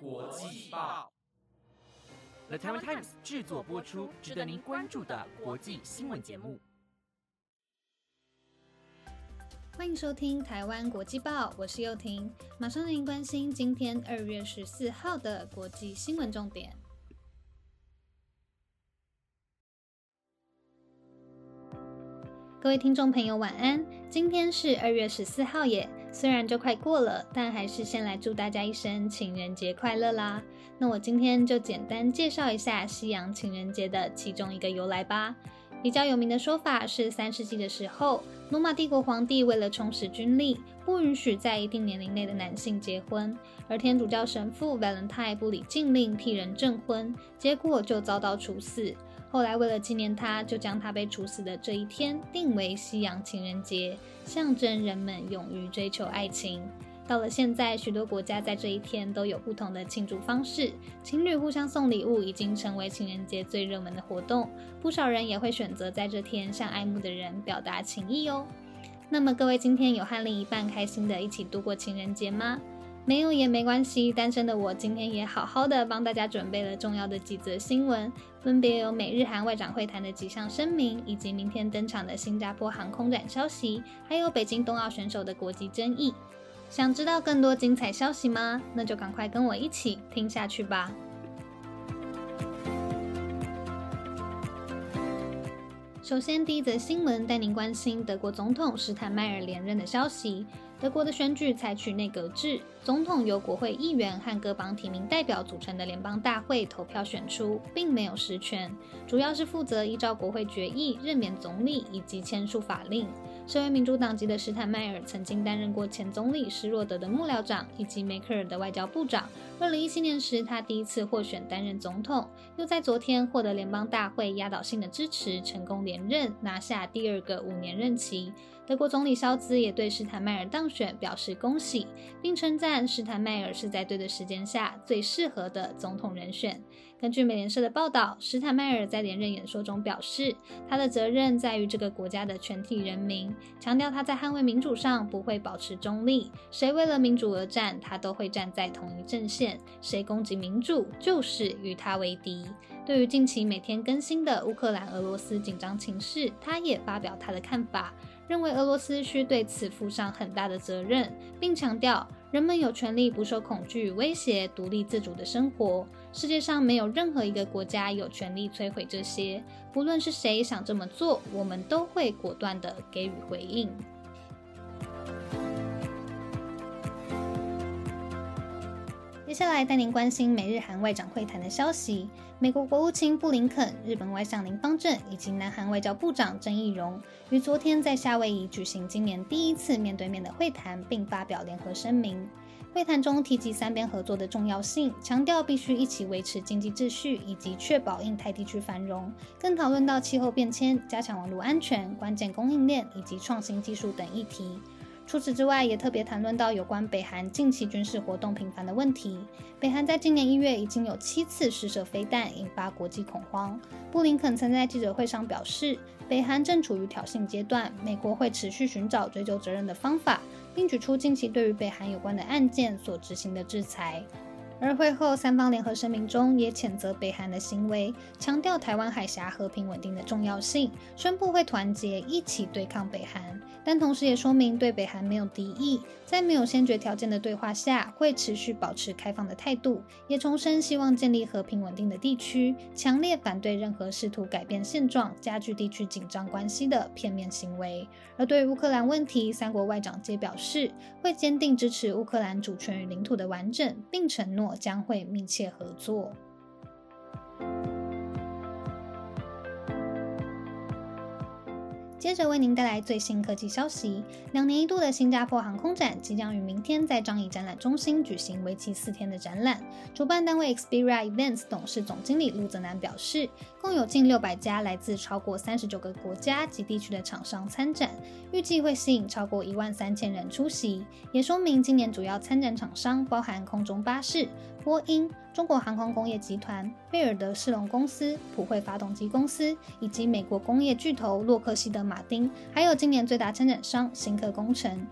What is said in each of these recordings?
国际报，The Taiwan Times 制作播出，值得您关注的国际新闻节目。欢迎收听台湾国际报，我是幼婷，马上为您关心今天二月十四号的国际新闻重点。各位听众朋友，晚安！今天是二月十四号耶，虽然就快过了，但还是先来祝大家一声情人节快乐啦。那我今天就简单介绍一下西洋情人节的其中一个由来吧。比较有名的说法是，三世纪的时候，罗马帝国皇帝为了充实军力，不允许在一定年龄内的男性结婚，而天主教神父 Valentine 不理禁令，替人证婚，结果就遭到处死。后来，为了纪念他，就将他被处死的这一天定为西洋情人节，象征人们勇于追求爱情。到了现在，许多国家在这一天都有不同的庆祝方式，情侣互相送礼物已经成为情人节最热门的活动。不少人也会选择在这天向爱慕的人表达情意哦。那么，各位今天有和另一半开心的一起度过情人节吗？没有也没关系，单身的我今天也好好的帮大家准备了重要的几则新闻，分别有美日韩外长会谈的几项声明，以及明天登场的新加坡航空展消息，还有北京冬奥选手的国际争议。想知道更多精彩消息吗？那就赶快跟我一起听下去吧。首先，第一则新闻带您关心德国总统施坦迈尔连任的消息。德国的选举采取内阁制，总统由国会议员和各邦提名代表组成的联邦大会投票选出，并没有实权，主要是负责依照国会决议任免总理以及签署法令。身为民主党籍的施坦迈尔，曾经担任过前总理施洛德的幕僚长以及梅克尔的外交部长。二零一七年时，他第一次获选担任总统，又在昨天获得联邦大会压倒性的支持，成功连任，拿下第二个五年任期。德国总理肖兹也对施坦迈尔当选表示恭喜，并称赞施坦迈尔是在对的时间下最适合的总统人选。根据美联社的报道，施坦迈尔在连任演说中表示，他的责任在于这个国家的全体人民，强调他在捍卫民主上不会保持中立，谁为了民主而战，他都会站在同一阵线；谁攻击民主，就是与他为敌。对于近期每天更新的乌克兰俄罗斯紧张情势，他也发表他的看法。认为俄罗斯需对此负上很大的责任，并强调人们有权利不受恐惧威胁、独立自主的生活。世界上没有任何一个国家有权利摧毁这些。不论是谁想这么做，我们都会果断地给予回应。接下来带您关心美日韩外长会谈的消息。美国国务卿布林肯、日本外相林方正以及南韩外交部长郑义溶于昨天在夏威夷举行今年第一次面对面的会谈，并发表联合声明。会谈中提及三边合作的重要性，强调必须一起维持经济秩序以及确保印太地区繁荣，更讨论到气候变迁、加强网络安全、关键供应链以及创新技术等议题。除此之外，也特别谈论到有关北韩近期军事活动频繁的问题。北韩在今年一月已经有七次试射飞弹，引发国际恐慌。布林肯曾在记者会上表示，北韩正处于挑衅阶段，美国会持续寻找追究责任的方法，并举出近期对于北韩有关的案件所执行的制裁。而会后，三方联合声明中也谴责北韩的行为，强调台湾海峡和平稳定的重要性，宣布会团结一起对抗北韩。但同时也说明对北韩没有敌意，在没有先决条件的对话下，会持续保持开放的态度，也重申希望建立和平稳定的地区，强烈反对任何试图改变现状、加剧地区紧张关系的片面行为。而对于乌克兰问题，三国外长皆表示会坚定支持乌克兰主权与领土的完整，并承诺将会密切合作。接着为您带来最新科技消息。两年一度的新加坡航空展即将于明天在樟宜展览中心举行为期四天的展览。主办单位 Xperia Events 董事总经理陆泽南表示，共有近六百家来自超过三十九个国家及地区的厂商参展，预计会吸引超过一万三千人出席。也说明今年主要参展厂商包含空中巴士、波音。中国航空工业集团、贝尔德世隆公司、普惠发动机公司，以及美国工业巨头洛克希德马丁，还有今年最大参展商新科工程。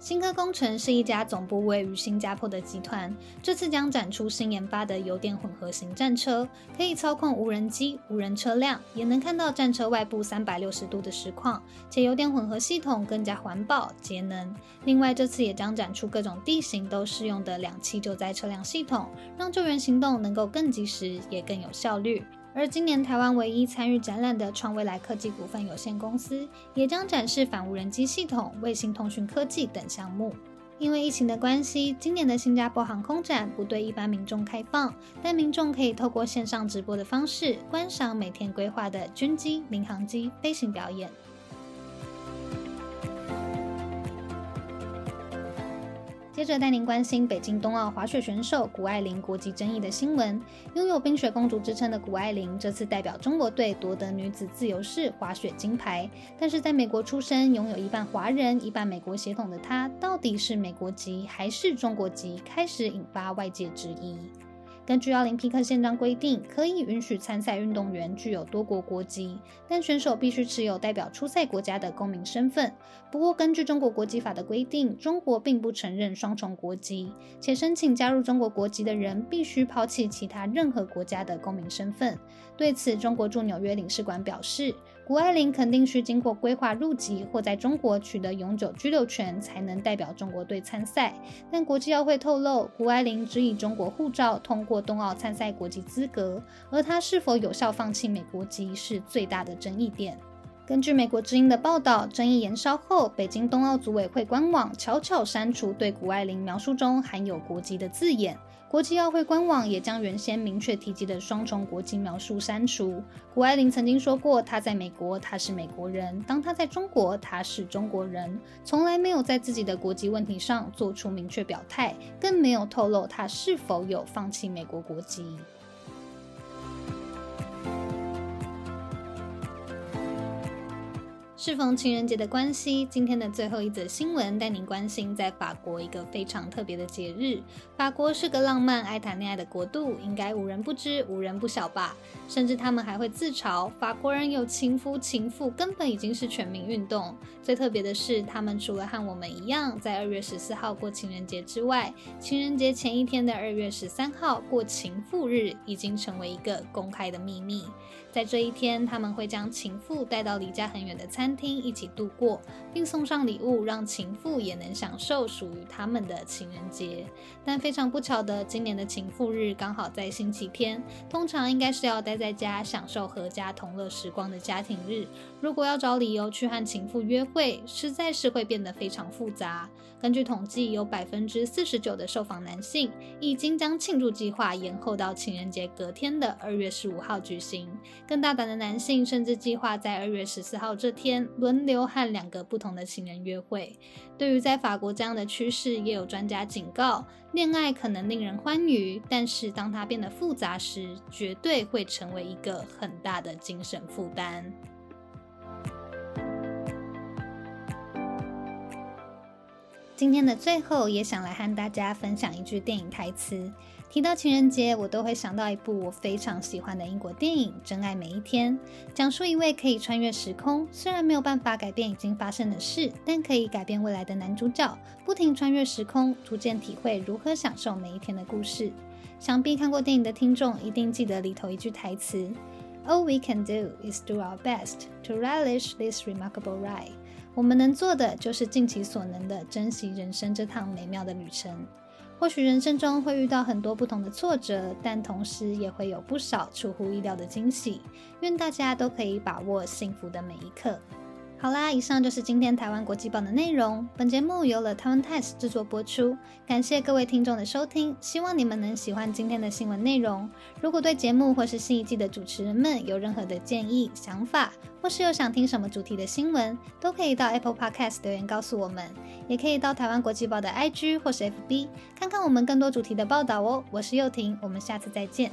新科工程是一家总部位于新加坡的集团，这次将展出新研发的油电混合型战车，可以操控无人机、无人车辆，也能看到战车外部三百六十度的实况，且油电混合系统更加环保节能。另外，这次也将展出各种地形都适用的两栖救灾车辆系统，让救援行动能够更及时，也更有效率。而今年台湾唯一参与展览的创未来科技股份有限公司，也将展示反无人机系统、卫星通讯科技等项目。因为疫情的关系，今年的新加坡航空展不对一般民众开放，但民众可以透过线上直播的方式，观赏每天规划的军机、民航机飞行表演。接着带您关心北京冬奥滑雪选手谷爱凌国籍争议的新闻。拥有“冰雪公主”之称的谷爱凌，这次代表中国队夺得女子自由式滑雪金牌。但是在美国出生、拥有一半华人、一半美国血统的她，到底是美国籍还是中国籍，开始引发外界质疑。根据奥林匹克宪章规定，可以允许参赛运动员具有多国国籍，但选手必须持有代表出赛国家的公民身份。不过，根据中国国籍法的规定，中国并不承认双重国籍，且申请加入中国国籍的人必须抛弃其他任何国家的公民身份。对此，中国驻纽约领事馆表示。谷爱凌肯定需经过规划入籍或在中国取得永久居留权，才能代表中国队参赛。但国际奥会透露，谷爱凌只以中国护照通过冬奥参赛国籍资格，而她是否有效放弃美国籍是最大的争议点。根据美国之音的报道，争议延烧后，北京冬奥组委会官网悄悄删除对谷爱凌描述中含有国籍的字眼。国际奥会官网也将原先明确提及的双重国籍描述删除。谷爱凌曾经说过，她在美国，她是美国人；当她在中国，她是中国人。从来没有在自己的国籍问题上做出明确表态，更没有透露她是否有放弃美国国籍。适逢情人节的关系，今天的最后一则新闻带您关心，在法国一个非常特别的节日。法国是个浪漫、爱谈恋爱的国度，应该无人不知、无人不晓吧？甚至他们还会自嘲，法国人有情夫，情妇根本已经是全民运动。最特别的是，他们除了和我们一样在二月十四号过情人节之外，情人节前一天的二月十三号过情妇日，已经成为一个公开的秘密。在这一天，他们会将情妇带到离家很远的餐厅一起度过，并送上礼物，让情妇也能享受属于他们的情人节。但非常不巧的，今年的情妇日刚好在星期天，通常应该是要待在家享受阖家同乐时光的家庭日。如果要找理由去和情妇约会，实在是会变得非常复杂。根据统计，有百分之四十九的受访男性已经将庆祝计划延后到情人节隔天的二月十五号举行。更大胆的男性甚至计划在二月十四号这天轮流和两个不同的情人约会。对于在法国这样的趋势，也有专家警告：恋爱可能令人欢愉，但是当它变得复杂时，绝对会成为一个很大的精神负担。今天的最后，也想来和大家分享一句电影台词。提到情人节，我都会想到一部我非常喜欢的英国电影《真爱每一天》，讲述一位可以穿越时空，虽然没有办法改变已经发生的事，但可以改变未来的男主角，不停穿越时空，逐渐体会如何享受每一天的故事。想必看过电影的听众一定记得里头一句台词：“All we can do is do our best to relish this remarkable ride。”我们能做的就是尽其所能的珍惜人生这趟美妙的旅程。或许人生中会遇到很多不同的挫折，但同时也会有不少出乎意料的惊喜。愿大家都可以把握幸福的每一刻。好啦，以上就是今天台湾国际报的内容。本节目由了台湾 TIMES 制作播出，感谢各位听众的收听，希望你们能喜欢今天的新闻内容。如果对节目或是新一季的主持人们有任何的建议、想法，或是有想听什么主题的新闻，都可以到 Apple Podcast 留言告诉我们，也可以到台湾国际报的 IG 或是 FB 看看我们更多主题的报道哦。我是幼婷，我们下次再见。